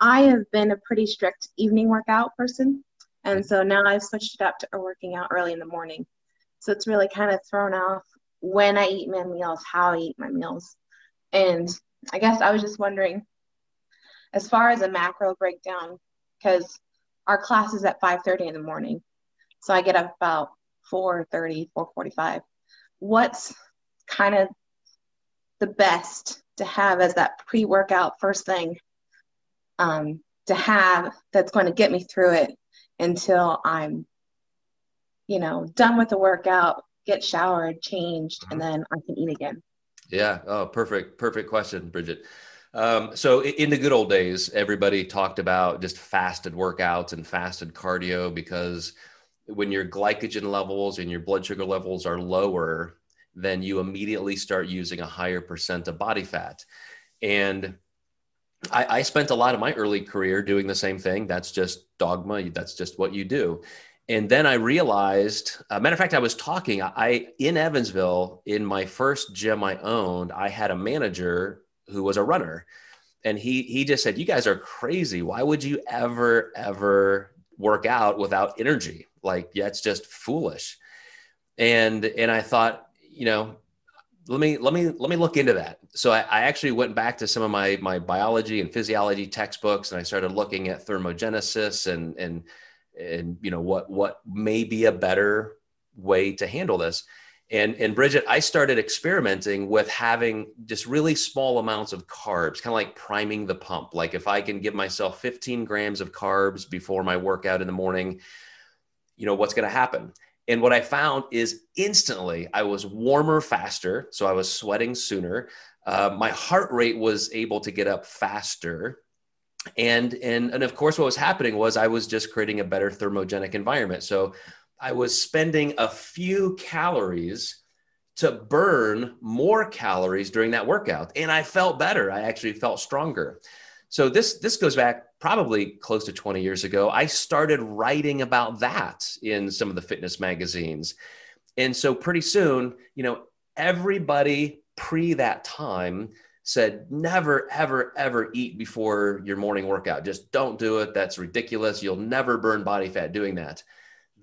I have been a pretty strict evening workout person. And so now I've switched it up to working out early in the morning. So it's really kind of thrown off when I eat my meals, how I eat my meals. And I guess I was just wondering, as far as a macro breakdown, because our class is at 5.30 in the morning. So I get up about 4.30, 4.45. What's kind of the best to have as that pre-workout first thing um, to have that's going to get me through it until I'm, you know, done with the workout, get showered, changed, and then I can eat again. Yeah. Oh, perfect. Perfect question, Bridget. Um, so in the good old days, everybody talked about just fasted workouts and fasted cardio because when your glycogen levels and your blood sugar levels are lower, then you immediately start using a higher percent of body fat. And I, I, spent a lot of my early career doing the same thing. That's just dogma. That's just what you do. And then I realized, uh, matter of fact, I was talking. I in Evansville in my first gym I owned. I had a manager who was a runner, and he he just said, "You guys are crazy. Why would you ever ever work out without energy? Like, yeah, it's just foolish." And and I thought, you know, let me let me let me look into that. So I, I, actually went back to some of my my biology and physiology textbooks and i started looking at thermogenesis and and and you know what what may be a better way to handle this. And and bridget i started experimenting with having just really small amounts of carbs kind of like priming the pump. Like if i can give myself 15 grams of carbs before my workout in the morning you know what's going to happen and what I found is instantly I was warmer faster. So I was sweating sooner. Uh, my heart rate was able to get up faster. And, and, and of course, what was happening was I was just creating a better thermogenic environment. So I was spending a few calories to burn more calories during that workout. And I felt better. I actually felt stronger. So this this goes back probably close to 20 years ago. I started writing about that in some of the fitness magazines. And so pretty soon, you know, everybody pre that time said never ever ever eat before your morning workout. Just don't do it. That's ridiculous. You'll never burn body fat doing that.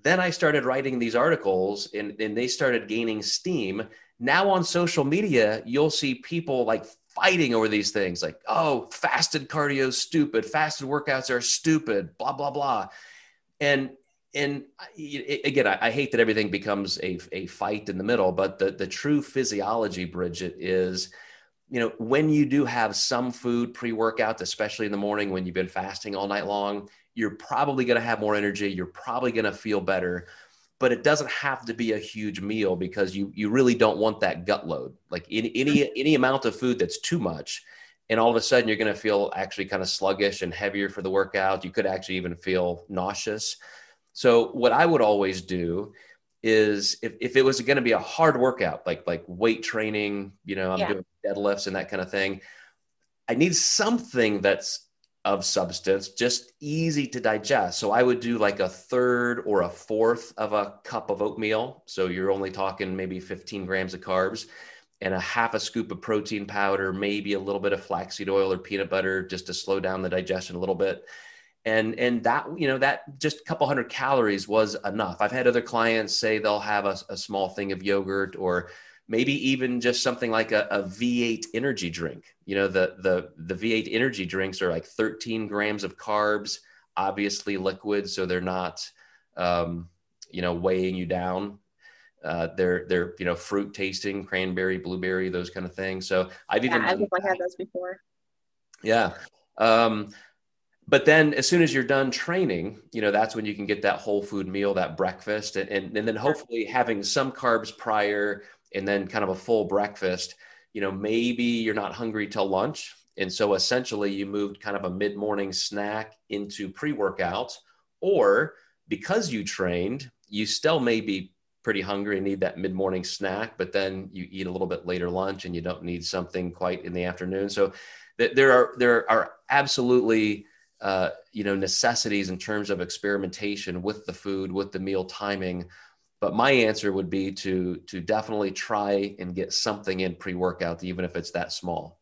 Then I started writing these articles and, and they started gaining steam. Now on social media, you'll see people like fighting over these things like, oh, fasted cardio is stupid, fasted workouts are stupid, blah, blah, blah. And and again, I, hate that everything becomes a, a fight in the middle, but the, the true physiology, Bridget, is you know, when you do have some food pre workout, especially in the morning when you've been fasting all night long, you're probably going to have more energy. You're probably going to feel better but it doesn't have to be a huge meal because you you really don't want that gut load. Like any any mm-hmm. any amount of food that's too much, and all of a sudden you're going to feel actually kind of sluggish and heavier for the workout. You could actually even feel nauseous. So what I would always do is if, if it was going to be a hard workout, like like weight training, you know, I'm yeah. doing deadlifts and that kind of thing. I need something that's of substance, just easy to digest. So I would do like a third or a fourth of a cup of oatmeal. So you're only talking maybe 15 grams of carbs and a half a scoop of protein powder, maybe a little bit of flaxseed oil or peanut butter just to slow down the digestion a little bit. And, and that, you know, that just a couple hundred calories was enough. I've had other clients say they'll have a, a small thing of yogurt or maybe even just something like a a V8 energy drink. You know, the the the V8 energy drinks are like 13 grams of carbs, obviously liquid, so they're not, um, you know, weighing you down. Uh, they're they're you know fruit tasting, cranberry, blueberry, those kind of things. So I've even yeah, I've had those before. Yeah. Um, but then as soon as you're done training you know that's when you can get that whole food meal that breakfast and, and, and then hopefully having some carbs prior and then kind of a full breakfast, you know, maybe you're not hungry till lunch. And so essentially you moved kind of a mid morning snack into pre workout, or because you trained, you still may be pretty hungry and need that mid morning snack, but then you eat a little bit later lunch and you don't need something quite in the afternoon. So th- there are, there are absolutely, uh, you know, necessities in terms of experimentation with the food, with the meal timing but my answer would be to to definitely try and get something in pre-workout even if it's that small